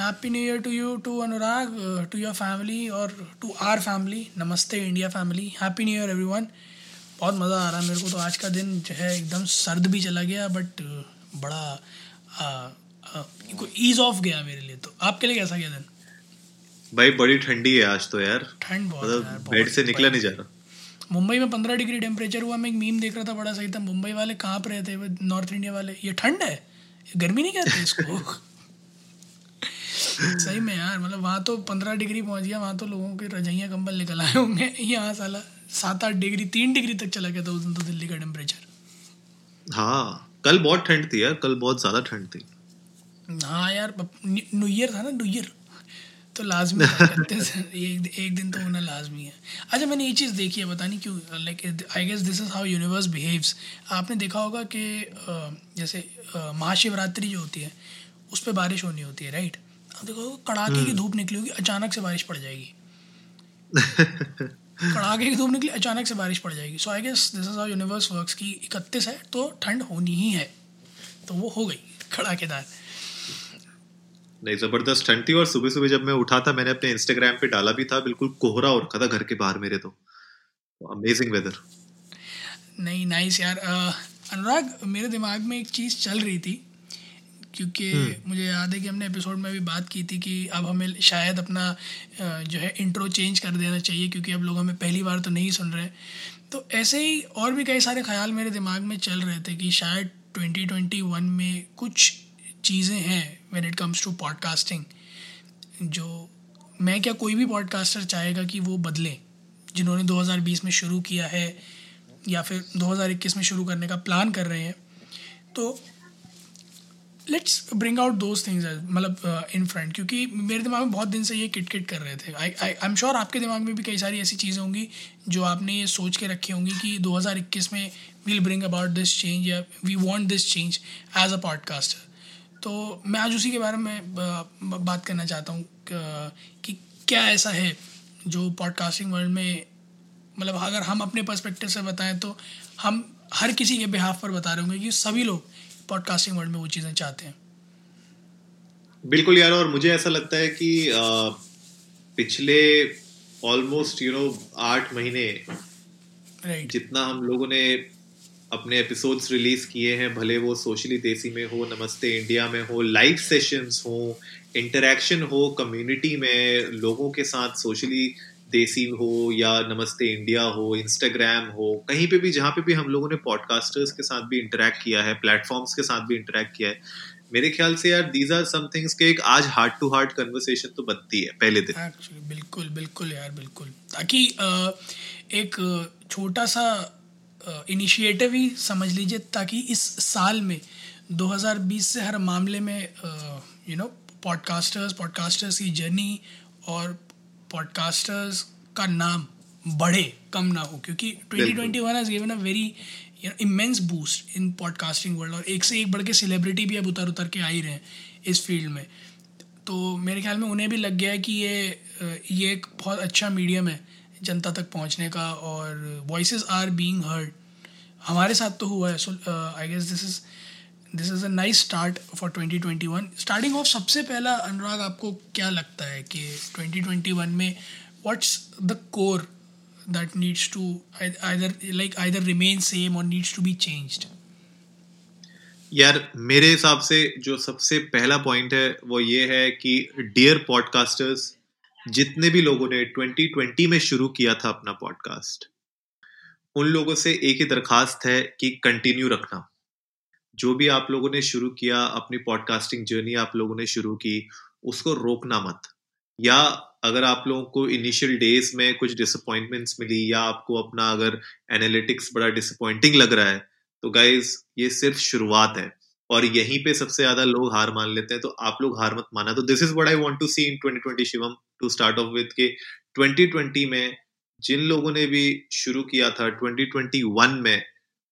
Happy new year to you too Anurag to your family और to our family Namaste India family happy new year everyone बहुत मज़ा आ रहा है मेरे को तो आज का दिन जो है एकदम सर्द भी चला गया बट बड़ा ईज ऑफ़ गया मेरे लिए तो। आपके लिए कैसा गया दिन? भाई बड़ी ठंडी है आज तो यार। ठंड बहुत मतलब बेड से निकला नहीं जा रहा। मुंबई में पंद्रह डिग्री टेम्परेचर हुआ मैं एक मीम देख रहा था बड़ा सही था मुंबई वाले कहाँ पर रहते हैं नॉर्थ इंडिया वाले? ये ठंड है? गर्मी नहीं कहते इसको? सही में यार मतलब वहाँ तो पंद्रह डिग्री पहुँच गया वहाँ तो लोगों के रजाइयाँ कंबल निकल आए होंगे। यहाँ साला सात आठ डिग्री तीन डिग्री तक चला गया था उस दिन तो दिल्ली का टेम्परेचर हाँ कल बहुत ठंड थी यार कल बहुत ज़्यादा ठंड थी। हाँ यार न्यू ईयर था ना न्यू ईयर। तो लाजमी एक एक दिन तो होना लाजमी है। अच्छा मैंने ये चीज़ देखी है पता नहीं क्यों like I guess this is how universe behaves आपने देखा होगा कि जैसे महाशिवरात्रि जो होती है उस पर बारिश होनी होती है राइट देखो कड़ाके की धूप निकली होगी अचानक से बारिश पड़ जाएगी। कड़ाके की धूप निकली अचानक से बारिश पड़ जाएगी। So I guess this is how universe works की इकतीस है तो ठंड होनी ही है। तो वो हो गई कड़ाकेदार। नहीं ज़बरदस्त ठंड थी और सुबह सुबह जब मैं उठा था मैंने अपने इंस्टाग्राम पे डाला भी था बिल्कुल कोहरा हो रखा था घर के बाहर मेरे तो। अमेजिंग वेदर नहीं नाइस यार। अनुराग मेरे दिमाग में एक चीज़ चल रही थी। क्योंकि मुझे याद है कि हमने एपिसोड में भी बात की थी कि अब हमें शायद अपना जो है इंट्रो चेंज कर देना चाहिए क्योंकि अब लोग हमें पहली बार तो नहीं सुन रहे। तो ऐसे ही और भी कई सारे ख्याल मेरे दिमाग में चल रहे थे कि शायद 2021 में कुछ चीज़ें हैं when it comes to podcasting जो मैं क्या कोई भी पॉडकास्टर चाहेगा कि वो बदले जिन्होंने 2020 में शुरू किया है या फिर 2021 में शुरू करने का प्लान कर रहे हैं। तो let's bring out those things मतलब इन फ्रंट क्योंकि मेरे दिमाग में बहुत दिन से ये किट किट कर रहे थे। आई आई एम श्योर आपके दिमाग में भी कई सारी ऐसी चीज़ें होंगी जो आपने ये सोच के रखी होंगी कि 2021 में we'll bring about this change या we want this change as a podcaster तो मैं आज उसी के बारे में बात करना चाहता हूँ कि क्या ऐसा है जो पॉडकास्टिंग वर्ल्ड में मतलब अगर हम अपने पर्सपेक्टिव से बताएँ तो हम हर किसी के बिहाफ पर बता रहे होंगे कि सभी लोग पॉडकास्टिंग वर्ल्ड में वो चीज़ें चाहते हैं। बिल्कुल यार और मुझे ऐसा लगता है कि पिछले ऑलमोस्ट यू नो आठ महीने राइट जितना हम लोगों ने अपने एपिसोड्स रिलीज़ किए हैं भले वो सोशली देसी में हो नमस्ते इंडिया में हो लाइव सेशंस हो इंटरेक्शन हो कम्युनिटी में लोगों के साथ सोशली देसी हो या नमस्ते इंडिया हो इंस्टाग्राम हो, कहीं पे भी, जहाँ पे भी हम लोगों ने पॉडकास्टर्स के साथ भी इंटरेक्ट किया है प्लेटफॉर्म्स के साथ भी इंटरेक्ट किया है, मेरे ख्याल से यार दीज आर सम थिंग्स के एक आज हार्ट टू हार्ट कन्वर्सेशन तो बनती है, पहले दिन। एक्चुअली बिल्कुल बिल्कुल यार, बिल्कुल। ताकि एक छोटा सा इनिशिएटिव ही समझ लीजिए, ताकि इस साल में 2020 से हर मामले में यू नो पॉडकास्टर्स पॉडकास्टर्स की जर्नी और पॉडकास्टर्स का नाम बढ़े कम ना हो क्योंकि 2021 has given a very immense boost in podcasting world और एक से एक बढ़ के सेलिब्रिटी भी अब उतर उतर के आ ही रहे हैं इस फ़ील्ड में। तो मेरे ख्याल में उन्हें भी लग गया है कि ये ये एक बहुत अच्छा मीडियम है जनता तक पहुँचने का और वॉइस आर बींग हर्ड हमारे साथ तो हुआ है so I guess this is this is a nice start for 2021 starting off सबसे पहला अनुराग आपको क्या लगता है कि 2021 में what's the core that needs to either like either remain same और नीड्स टू बी चेंज्ड यार, मेरे हिसाब से जो सबसे पहला पॉइंट है, वो ये है कि डियर पॉडकास्टर्स जितने भी लोगों ने 2020 में शुरू किया था अपना पॉडकास्ट उन लोगों से एक ही दरखास्त है कि कंटिन्यू रखना। जो भी आप लोगों ने शुरू किया, अपनी पॉडकास्टिंग जर्नी आप लोगों ने शुरू की, उसको रोकना मत। या अगर आप लोगों को इनिशियल डेज़ में कुछ डिसअपॉइंटमेंट्स मिली, या आपको अपना अगर एनालिटिक्स बड़ा डिसअपॉइंटिंग लग रहा है तो गाइज़ ये सिर्फ़ शुरुआत है। और यहीं पे सबसे ज़्यादा लोग हार मान लेते हैं तो आप लोग हार मत माना। तो this is what I want to see in 2020 Shivam to start off with के 2020 में जिन लोगों ने भी शुरू किया था 2021 में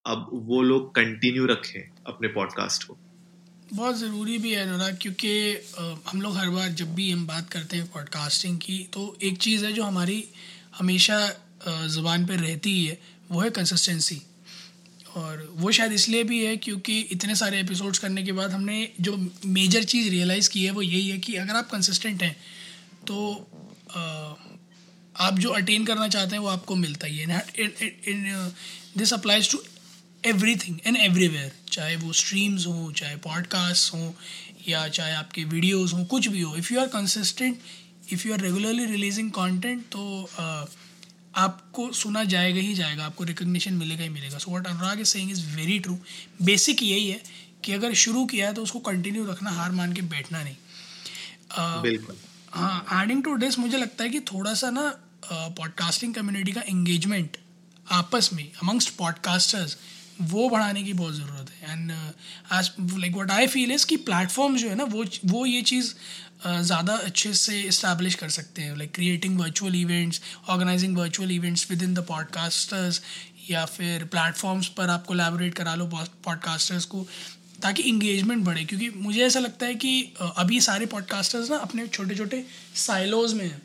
अब वो लोग कंटिन्यू रखें अपने पॉडकास्ट को। बहुत ज़रूरी भी है अनुराग, क्योंकि हम लोग हर बार जब भी हम बात करते हैं पॉडकास्टिंग की तो एक चीज़ है जो हमारी हमेशा ज़ुबान पर रहती ही है, वो है कंसिस्टेंसी और वो शायद इसलिए भी है क्योंकि इतने सारे एपिसोड्स करने के बाद हमने जो मेजर चीज़ रियलाइज़ की है, वो यही है कि अगर आप कंसिस्टेंट हैं तो आप जो अटेन करना चाहते हैं, वो आपको मिलता ही है। This applies to everything and everywhere चाहे वो स्ट्रीम्स हों चाहे पॉडकास्ट हों या चाहे आपके वीडियोज़ हों कुछ भी हो। If you are consistent if you are regularly releasing content तो uh, आपको सुना जाएगा ही जाएगा आपको रिकग्निशन मिलेगा ही मिलेगा। So what Anurag is saying is very true basic यही है कि अगर शुरू किया है तो उसको कंटिन्यू रखना हार मान के बैठना नहीं। uh, हाँ एडिंग टू दिस मुझे लगता है कि थोड़ा सा ना पॉडकास्टिंग कम्युनिटी का एंगेजमेंट आपस में अमंगस्ट पॉडकास्टर्स वो बढ़ाने की बहुत ज़रूरत है। And as like what I feel is कि प्लेटफॉर्म जो है ना, वो वो ये चीज़ ज़्यादा अच्छे से इस्टेब्लिश कर सकते हैं। Like creating virtual events organizing virtual events within the podcasters या फिर प्लेटफॉर्म्स पर आप कोलैबोरेट करा लो पॉडकास्टर्स को, ताकि इंगेजमेंट बढ़े। क्योंकि मुझे ऐसा लगता है कि अभी सारे पॉडकास्टर्स ना अपने छोटे छोटे साइलोज में हैं।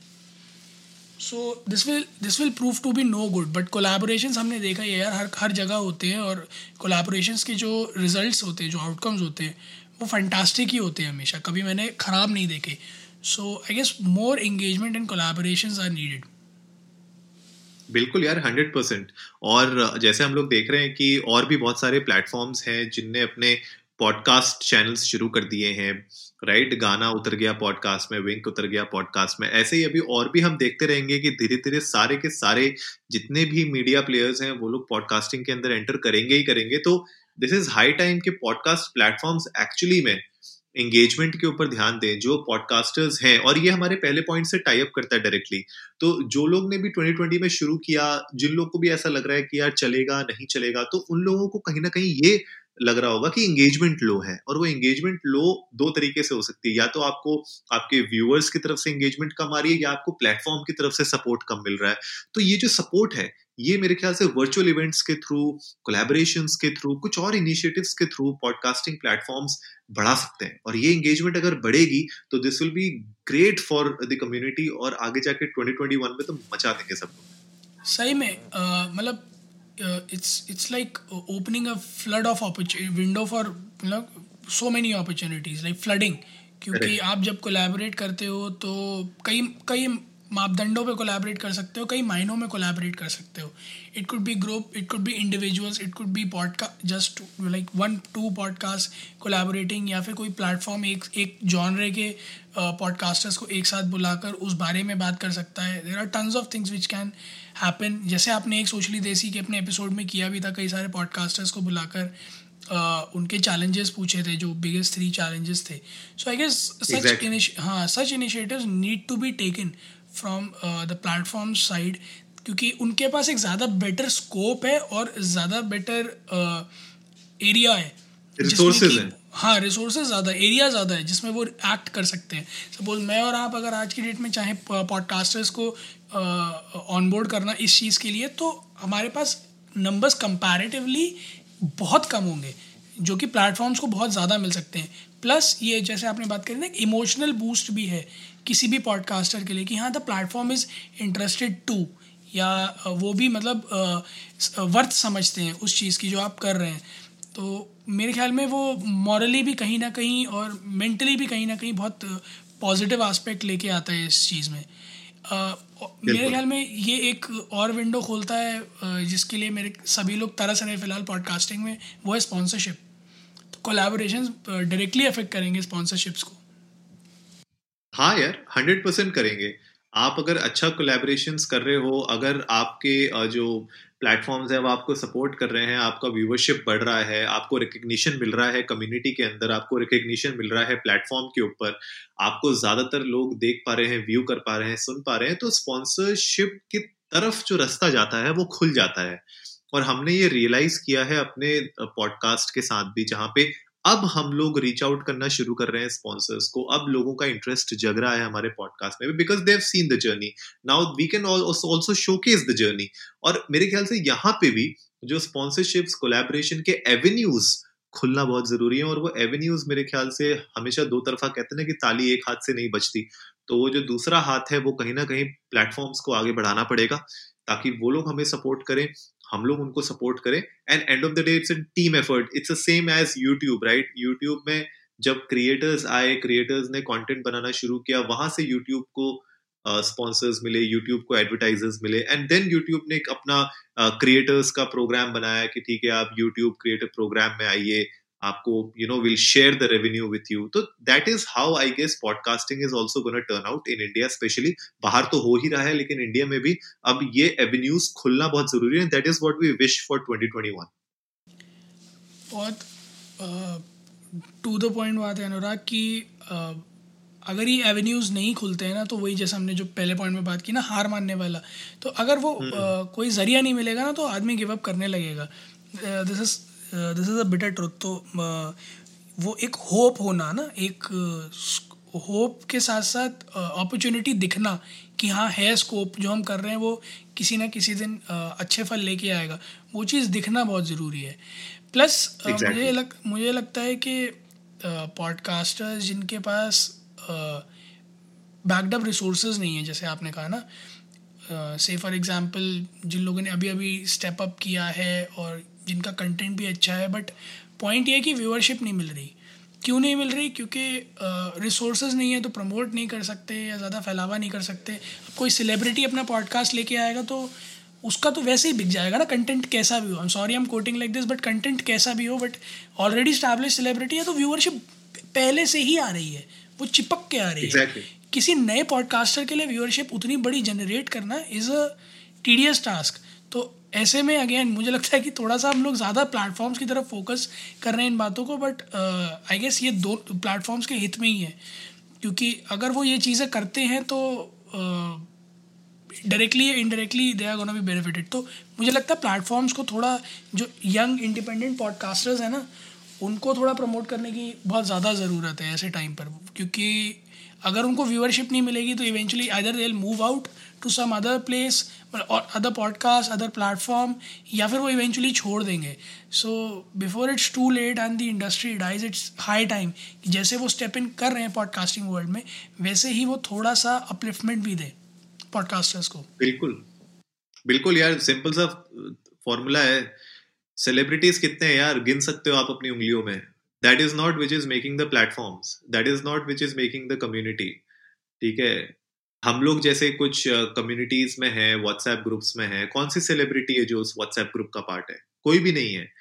So this will this will prove to be no good but collaboration हमने देखा है यार, हर हर जगह होते हैं और कोलाबोरेशन के जो रिजल्ट्स होते हैं, जो आउटकम्स होते हैं, वो फंटास्टिक ही होते हैं हमेशा। कभी मैंने ख़राब नहीं देखे। So I guess more engagement and collaboration are needed बिल्कुल यार हंड्रेड परसेंट और जैसे हम लोग देख रहे हैं कि और भी बहुत सारे प्लेटफॉर्म्स हैं जिनने अपने पॉडकास्ट चैनल्स शुरू कर दिए हैं। Right right? गाना उतर गया पॉडकास्ट में विंक उतर गया पॉडकास्ट में। ऐसे ही अभी और भी हम देखते रहेंगे कि धीरे धीरे सारे के सारे जितने भी मीडिया प्लेयर्स हैं, वो लोग पॉडकास्टिंग के अंदर एंटर करेंगे ही करेंगे। तो दिस इज़ हाई टाइम के पॉडकास्ट प्लेटफॉर्म्स एक्चुअली में एंगेजमेंट के ऊपर ध्यान दें, जो पॉडकास्टर्स हैं। और ये हमारे पहले पॉइंट से टाई अप करता है डायरेक्टली तो जो लोग ने भी 2020 में शुरू किया, जिन लोग को भी ऐसा लग रहा है कि यार चलेगा, नहीं चलेगा तो उन लोगों को कहीं ना कहीं ये लग रहा होगा कि एंगेजमेंट लो है और वो एंगेजमेंट लो दो तरीके से हो सकती है। या तो आपको आपके व्यूअर्स की तरफ़ से एंगेजमेंट कम आ रही है या आपको प्लेटफॉर्म की तरफ़ से सपोर्ट कम मिल रहा है। तो ये जो सपोर्ट है, ये मेरे ख्याल से वर्चुअल इवेंट्स के थ्रू कोलैबोरेशन के थ्रू कुछ और इनिशिएटिव्स के थ्रू पॉडकास्टिंग प्लेटफॉर्म्स बढ़ा सकते हैं। और ये एंगेजमेंट अगर बढ़ेगी तो this will be great for the community और आगे जाके 2021 में तो मचा देंगे सब लोग। सही में मतलब it's it's like opening a flood of window for मतलब so many opportunities like flooding क्योंकि आप जब कोलैबोरेट करते हो तो कई कई मापदंडों पे कोलैबोरेट कर सकते हो कई मायनों में कोलैबोरेट कर सकते हो। It could be group it could be individuals it could be podcast just like one two podcast collaborating या फिर कोई प्लेटफॉर्म एक एक जॉनरे के पॉडकास्टर्स uh, को एक साथ बुलाकर उस बारे में बात कर सकता है। There are tons of things which can happen जैसे आपने एक सोशली देसी के अपने एपिसोड में किया भी था कई सारे पॉडकास्टर्स को बुलाकर Uh, उनके चैलेंजेस पूछे थे जो बिगेस्ट थ्री चैलेंजेस थे। सो आई गेस सच हाँ such initiatives need to be taken from the platform side क्योंकि उनके पास एक ज़्यादा बेटर स्कोप है और ज़्यादा बेटर एरिया है रिसोर्सेज हैं। हाँ रिसोर्सेज ज़्यादा एरिया ज़्यादा है जिसमें वो एक्ट कर सकते हैं। सपोज़ मैं और आप अगर आज की डेट में चाहें पॉडकास्टर्स को ऑन बोर्ड करना इस चीज़ के लिए तो हमारे पास नंबर्स कंपैरेटिवली बहुत कम होंगे। जो कि प्लेटफॉर्म्स को बहुत ज़्यादा मिल सकते हैं। प्लस ये जैसे आपने बात करी ना इमोशनल बूस्ट भी है किसी भी पॉडकास्टर के लिए कि हाँ the platform is interested to या वो भी मतलब वर्थ समझते हैं उस चीज़ की जो आप कर रहे हैं। तो मेरे ख्याल में वो मॉरली भी कहीं ना कहीं और मेंटली भी कहीं ना कहीं बहुत पॉजिटिव आस्पेक्ट लेके आता है इस चीज़ में। Uh, मेरे ख्याल में ये एक और विंडो खोलता है जिसके लिए मेरे सभी लोग तरस रहे फ़िलहाल पॉडकास्टिंग में वो है स्पॉन्सरशिप कोलैबोरेशन डायरेक्टली अफेक्ट करेंगे स्पॉन्सरशिप्स को? हाँ यार हंड्रेड परसेंट करेंगे। आप अगर अच्छा कोलेबोरेशन कर रहे हो, अगर आपके जो प्लेटफॉर्म्स है, वो आपको सपोर्ट कर रहे हैं, आपका व्यूवरशिप बढ़ रहा है, आपको रिकग्निशन मिल रहा है कम्युनिटी के अंदर, आपको रिकग्निशन मिल रहा है प्लेटफॉर्म के ऊपर, आपको ज़्यादातर लोग देख पा रहे हैं व्यू कर पा रहे हैं, सुन पा रहे हैं तो स्पॉन्सरशिप की तरफ़ जो रास्ता जाता है, वो खुल जाता है। और हमने ये रियलाइज़ किया है अपने पॉडकास्ट के साथ भी, जहाँ पे अब हम लोग रीच आउट करना शुरू कर रहे हैं स्पॉन्सर्स को। अब लोगों का इंटरेस्ट जग रहा है हमारे पॉडकास्ट में because they have seen the journey now we can also showcase the journey और मेरे ख्याल से यहाँ पे भी जो स्पॉन्सरशिप्स कोलैबोरेशन के एवेन्यूज खुलना बहुत ज़रूरी है और वो एवेन्यूज मेरे ख्याल से हमेशा दो तरफा कहते हैं ना कि ताली एक हाथ से नहीं बचती तो वो जो दूसरा हाथ है, वो कहीं ना कहीं प्लेटफॉर्म्स को आगे बढ़ाना पड़ेगा, ताकि वो लोग हमें सपोर्ट करें। हम लोग उनको सपोर्ट करें. And end of the day it's a team effort it's same as YouTube right YouTube में जब क्रिएटर्स आए क्रिएटर्स ने कंटेंट बनाना शुरू किया वहाँ से यूट्यूब को स्पॉन्सर्स uh, मिले यूट्यूब को एडवर्टाइजर्स मिले. एंड देन यूट्यूब ने एक अपना क्रिएटर्स uh, का प्रोग्राम बनाया कि ठीक है आप यूट्यूब क्रिएटर प्रोग्राम में आइए. आपको you know will share the revenue with you तो that is how I guess podcasting is also gonna turn out in India specially बाहर तो हो ही रहा है लेकिन इंडिया में भी अब ये एवेन्यूज खुलना बहुत ज़रूरी है that is what we wish for 2021 बहुत टू द पॉइंट बात है अनुराग कि uh, अगर ये एवेन्यूज़ नहीं खुलते हैं ना तो वही जैसे हमने जो पहले पॉइंट में बात की ना हार मानने वाला। तो अगर वो uh, कोई ज़रिया नहीं मिलेगा ना तो आदमी गिव अप करने लगेगा। This is this is a bitter truth तो वो एक होप होना ना एक होप के साथ साथ अपॉर्चुनिटी दिखना कि हाँ है स्कोप जो हम कर रहे हैं वो किसी ना किसी दिन अच्छे फल लेके आएगा। वो चीज़ दिखना बहुत ज़रूरी है। Plus exactly. मुझे लग मुझे लगता है कि पॉडकास्टर्स जिनके पास बैकडअप रिसोर्सेज नहीं है जैसे आपने कहा ना से फॉर एग्ज़ाम्पल जिन लोगों ने अभी अभी स्टेप अप किया है और जिनका कंटेंट भी अच्छा है बट पॉइंट ये है कि व्यूअरशिप नहीं मिल रही। क्यों नहीं मिल रही? क्योंकि रिसोर्स uh, नहीं है तो प्रमोट नहीं कर सकते या ज़्यादा फैलावा नहीं कर सकते। कोई सेलिब्रिटी अपना पॉडकास्ट लेके आएगा तो उसका तो वैसे ही बिक जाएगा ना कंटेंट कैसा भी हो। I sorry am quoting like this but content कैसा भी हो बट ऑलरेडी स्टैब्लिश सेलिब्रिटी है तो व्यूअरशिप पहले से ही आ रही है। वो चिपक के आ रही exactly. है किसी नए पॉडकास्टर के लिए व्यूअरशिप उतनी बड़ी जनरेट करना इज़ अ टीडियस टास्क ऐसे में अगेन मुझे लगता है कि थोड़ा सा हम लोग ज़्यादा प्लेटफॉर्म्स की तरफ़ फोकस कर रहे हैं इन बातों को बट आई गेस ये दो प्लेटफॉर्म्स के हित में ही है। क्योंकि अगर वो ये चीज़ें करते हैं तो डायरेक्टली या indirectly they are gonna be benefited तो मुझे लगता है प्लेटफॉर्म्स को थोड़ा, जो यंग इंडिपेंडेंट पॉडकास्टर्स हैं ना, उनको थोड़ा प्रमोट करने की बहुत ज़्यादा ज़रूरत है ऐसे टाइम पर। क्योंकि अगर उनको व्यूअरशिप नहीं मिलेगी तो eventually either they move out to some other place और अदर पॉडकास्ट अदर प्लेटफॉर्म या फिर वो इवेंचुअली छोड़ देंगे। So before it's too late and the industry dies it's high time जैसे वो स्टेप इन कर रहे हैं पॉडकास्टिंग वर्ल्ड में, वैसे ही वो थोड़ा सा अपलिफ्टमेंट भी दे पॉडकास्टर्स को। बिल्कुल। बिल्कुल यार सिंपल सा फॉर्मूला है। सेलिब्रिटीज कितने हैं यार? गिन सकते हो आप अपनी उंगलियों में। That is not which is making the platforms that is not which is making the community ठीक है? हम लोग जैसे कुछ कम्युनिटीज में हैं व्हाट्सएप ग्रुप्स में है कौन सी सेलिब्रिटी है जो उस व्हाट्सएप ग्रुप का पार्ट है? कोई भी नहीं है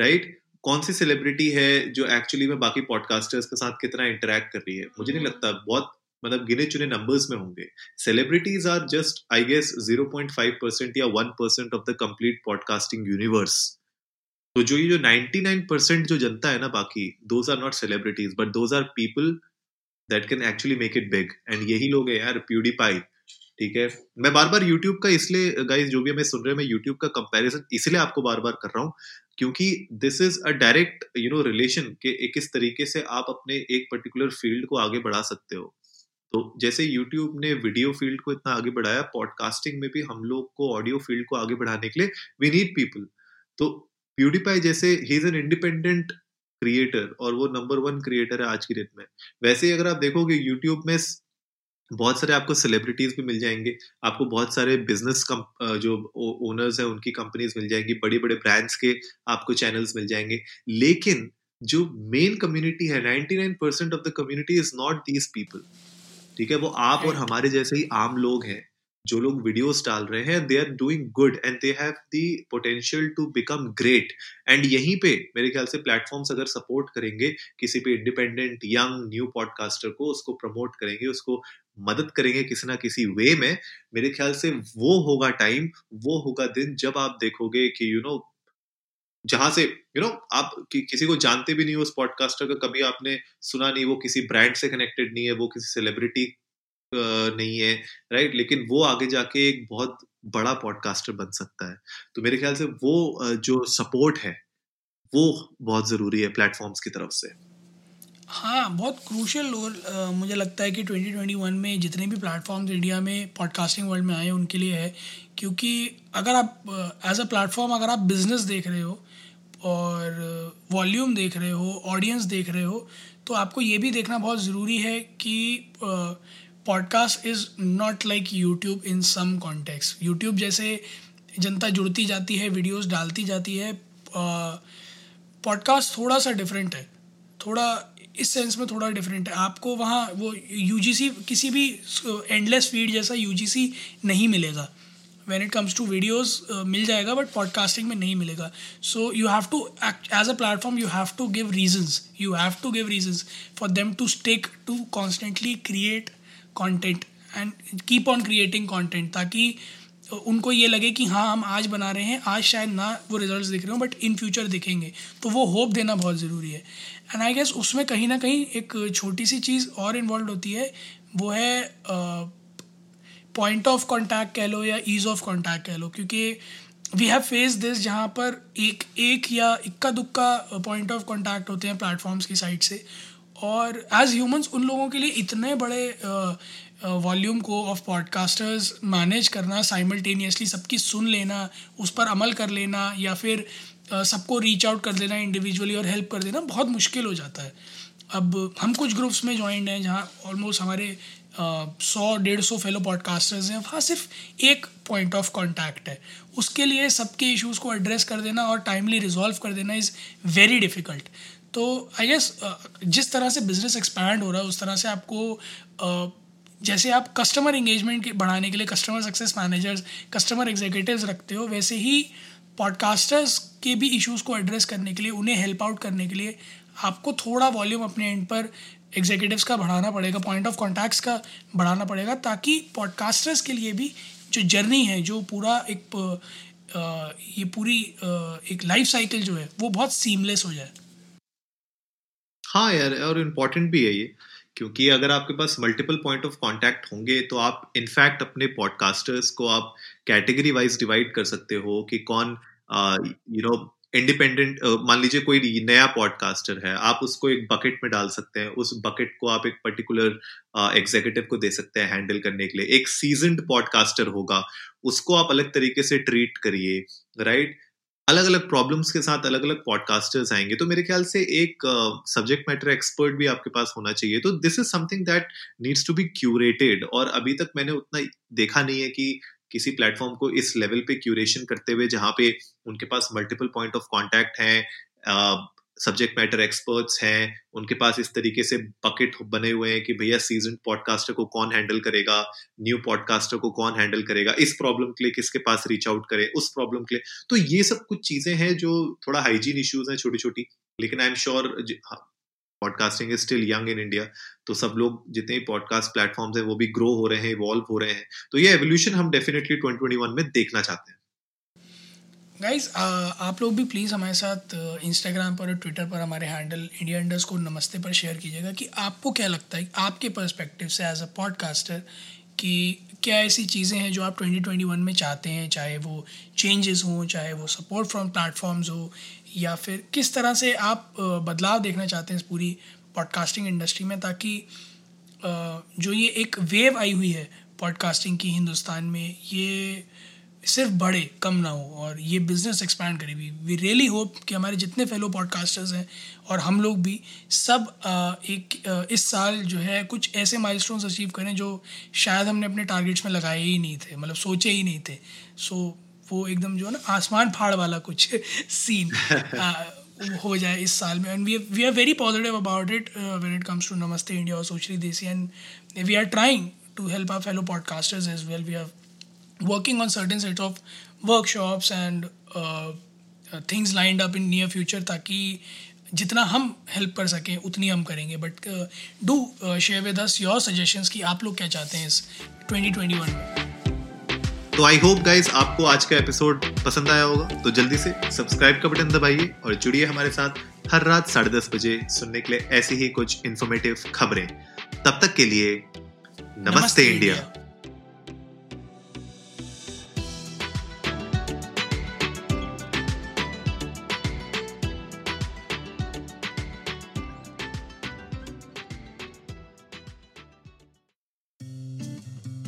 राइट right? कौन सी सेलिब्रिटी है जो एक्चुअली में बाकी पॉडकास्टर्स के साथ कितना इंटरेक्ट कर रही है? मुझे नहीं लगता बहुत मतलब गिने चुने नंबर्स में होंगे। Celebrities are just I guess 0.5 percent या 1 percent of the complete podcasting universe तो जो ये जो 99 परसेंट जो जनता है ना बाकी those are not celebrities but those are people that can actually make it big and यही लोग है यार प्यूडीपाई ठीक है? मैं बार बार यूट्यूब का इसलिए गाइस जो भी हमें सुन रहे हैं, मैं यूट्यूब का कंपैरिजन इसलिए आपको बार बार कर रहा हूँ, क्योंकि this is a direct you know relation के एक इस तरीके से आप अपने एक पर्टिकुलर फ़ील्ड को आगे बढ़ा सकते हो। तो जैसे यूट्यूब ने वीडियो फ़ील्ड को इतना आगे बढ़ाया पॉडकास्टिंग में भी हम लोग को ऑडियो फ़ील्ड को आगे बढ़ाने के लिए वी नीड पीपल तो प्यूडीपाई जैसे ही इज़ एन इंडिपेंडेंट क्रिएटर और वो नंबर वन क्रिएटर है आज की डेट में। वैसे ही अगर आप देखोगे यूट्यूब में बहुत सारे आपको सेलिब्रिटीज भी मिल जाएँगे आपको बहुत सारे बिज़नेस जो ओनर्स हैं उनकी कंपनीज़ मिल जाएँगी बड़े बड़े ब्रांड्स के आपको चैनल्स मिल जाएँगे। लेकिन जो मेन कम्युनिटी है 99 percent of the community is not these people ठीक है वो आप और हमारे जैसे ही आम लोग हैं जो लोग वीडियोस डाल रहे हैं they are doing good and they have the potential to become great and यहीं पे मेरे ख्याल से प्लेटफॉर्म्स अगर सपोर्ट करेंगे किसी भी इंडिपेंडेंट यंग न्यू पॉडकास्टर को उसको प्रमोट करेंगे उसको मदद करेंगे किसी ना किसी वे में मेरे ख्याल से वो होगा टाइम वो होगा दिन जब आप देखोगे कि यू you नो know, जहाँ से यू you नो know, आप कि, किसी को जानते भी नहीं हो उस पॉडकास्टर का कभी आपने सुना नहीं वो किसी ब्रांड से कनेक्टेड नहीं है वो किसी सेलिब्रिटी नहीं है राइट लेकिन वो आगे जाके एक बहुत बड़ा पॉडकास्टर बन सकता है। तो मेरे ख्याल से वो जो सपोर्ट है, वो बहुत ज़रूरी है प्लेटफॉर्म्स की तरफ़ से। हाँ बहुत क्रूशल रोल मुझे लगता है कि 2021 में जितने भी प्लेटफॉर्म्स इंडिया में पॉडकास्टिंग वर्ल्ड में आए उनके लिए है। क्योंकि अगर आप एज अ प्लेटफॉर्म अगर आप बिज़नेस देख रहे हो और वॉल्यूम देख रहे हो ऑडियंस देख रहे हो तो आपको ये भी देखना बहुत ज़रूरी है कि podcast is not like YouTube in some context YouTube जैसे जनता जुड़ती जाती है वीडियोस डालती जाती है पॉडकास्ट थोड़ा सा डिफरेंट है। थोड़ा, इस सेंस में थोड़ा डिफरेंट है। आपको वहाँ वो UGC किसी भी एंडलेस फ़ीड जैसा UGC नहीं मिलेगा। When it comes to videos मिल जाएगा बट पॉडकास्टिंग में नहीं मिलेगा। So you have to as a platform you have to give reasons you have to give reasons for them to stake to constantly create content and keep on creating content ताकि उनको ये लगे कि हाँ हम आज बना रहे हैं, आज शायद ना वो रिजल्ट्स दिख रहे हो बट इन फ्यूचर दिखेंगे। तो वो होप देना बहुत ज़रूरी है। एंड आई गेस उसमें कहीं ना कहीं एक छोटी सी चीज़ और इन्वॉल्व होती है, वो है पॉइंट ऑफ़ कॉन्टैक्ट कह लो या ईज़ ऑफ़ कॉन्टैक्ट कह लो। क्योंकि वी हैव फेस दिस जहाँ पर एक एक या इक्का दुक्का पॉइंट ऑफ़ कॉन्टैक्ट होते हैं प्लेटफॉर्म्स की साइड से। और एज ह्यूमंस उन लोगों के लिए इतने बड़े वॉल्यूम को ऑफ़ पॉडकास्टर्स मैनेज करना साइमल्टेनियसली सबकी सुन लेना, उस पर अमल कर लेना, या फिर सबको रीच आउट कर देना इंडिविजुअली और हेल्प कर देना, बहुत मुश्किल हो जाता है। अब हम कुछ ग्रुप्स में ज्वाइंट हैं जहाँ ऑलमोस्ट हमारे सौ, डेढ़ सौ फेलो पॉडकास्टर्स हैं, वहाँ सिर्फ़ एक पॉइंट ऑफ़ कॉन्टैक्ट है। उसके लिए सबके इश्यूज़ को एड्रेस कर देना और टाइमली रिजॉल्व कर देना इज़ वेरी डिफ़िकल्ट तो आई गेस जिस तरह से बिज़नेस एक्सपैंड हो रहा है, उस तरह से आपको जैसे आप कस्टमर इंगेजमेंट के बढ़ाने के लिए customer success managers customer executives रखते हो, वैसे ही पॉडकास्टर्स के भी इश्यूज़ को एड्रेस करने के लिए, उन्हें हेल्प आउट करने के लिए आपको थोड़ा वॉल्यूम अपने एंड पर एग्जीक्यूटिव्स का बढ़ाना पड़ेगा पॉइंट ऑफ़ कॉन्टैक्ट्स का बढ़ाना पड़ेगा, ताकि पॉडकास्टर्स के लिए भी जो जर्नी है, जो पूरा एक ये पूरी एक लाइफ साइकिल जो है, वो बहुत सीमलेस हो जाए। हाँ यार और इम्पोर्टेंट भी है ये क्योंकि अगर आपके पास मल्टीपल पॉइंट ऑफ़ कांटेक्ट होंगे तो आप इनफैक्ट अपने पॉडकास्टर्स को आप कैटेगरी वाइज डिवाइड कर सकते हो कि कौन यू नो इंडिपेंडेंट मान लीजिए कोई नया पॉडकास्टर है आप उसको एक बकेट में डाल सकते हैं उस बकेट को आप एक पर्टिकुलर एग्जीक्यूटिव uh, को दे सकते हैं हैंडल करने के लिए। एक सीजनड पॉडकास्टर होगा उसको आप अलग तरीके से ट्रीट करिए राइट अलग अलग प्रॉब्लम्स के साथ अलग अलग पॉडकास्टर्स आएँगे तो मेरे ख्याल से एक सब्जेक्ट मैटर एक्सपर्ट भी आपके पास होना चाहिए। तो this is something that needs to be curated और अभी तक मैंने उतना देखा नहीं है कि किसी प्लेटफॉर्म को इस लेवल पे क्यूरेशन करते हुए जहाँ पे उनके पास मल्टीपल पॉइंट ऑफ़ कॉन्टेक्ट हैं सब्जेक्ट मैटर एक्सपर्ट्स हैं, उनके पास इस तरीके से बकेट बने हुए हैं कि भैया सीज़न पॉडकास्टर को कौन हैंडल करेगा न्यू पॉडकास्टर को कौन हैंडल करेगा, इस प्रॉब्लम के लिए किसके पास रीच आउट करे, उस प्रॉब्लम के लिए। तो ये सब कुछ चीज़ें हैं जो थोड़ा हाइजीन इश्यूज़ हैं छोटी छोटी लेकिन I am sure podcasting is still young in India तो सब लोग जितने पॉडकास्ट प्लेटफॉर्म्स हैं, वो भी ग्रो हो रहे हैं इवॉल्व हो रहे हैं। तो ये एवोल्यूशन हम डेफिनेटली 2021 में देखना चाहते हैं। गाइज़ आप लोग भी प्लीज़ हमारे साथ इंस्टाग्राम पर और ट्विटर पर हमारे हैंडल इंडिया इंडर्स को नमस्ते पर शेयर कीजिएगा कि आपको क्या लगता है, आपके पर्सपेक्टिव से एज अ पॉडकास्टर कि क्या ऐसी चीज़ें हैं जो आप 2021 में चाहते हैं, चाहे वो चेंजेस हों, चाहे वो सपोर्ट फ्रॉम प्लेटफॉर्म्स हो, या फिर किस तरह से आप बदलाव देखना चाहते हैं इस पूरी पॉडकास्टिंग इंडस्ट्री में ताकि जो ये एक वेव आई हुई है पॉडकास्टिंग की हिंदुस्तान में, ये सिर्फ़ बढ़े कम ना हो और ये बिज़नेस एक्सपैंड करे भी। वी रियली होप कि हमारे जितने फेलो पॉडकास्टर्स हैं और हम लोग भी सब एक इस साल जो है कुछ ऐसे माइलस्टोन्स अचीव करें जो शायद हमने अपने टारगेट्स में लगाए ही नहीं थे मतलब सोचे ही नहीं थे। सो वो एकदम जो है ना, आसमान फाड़ वाला कुछ सीन हो जाए इस साल में। And we we are very positive about it when it comes to Namaste India और Sochri Desi. And we are trying to help our fellow podcasters as well we have working on certain set of workshops and uh, uh, things lined up in near future ताकि जितना हम help कर सकें उतनी हम करेंगे। But do share with us your suggestions कि आप लोग क्या चाहते हैं इस 2021 में। तो आई होप गाइज़ आपको आज का एपिसोड पसंद आया होगा। तो जल्दी से सब्सक्राइब का बटन दबाइए और जुड़िए हमारे साथ हर रात साढ़े दस बजे सुनने के लिए ऐसी ही कुछ इन्फॉर्मेटिव खबरें। तब तक के लिए नमस्ते, नमस्ते इंडिया,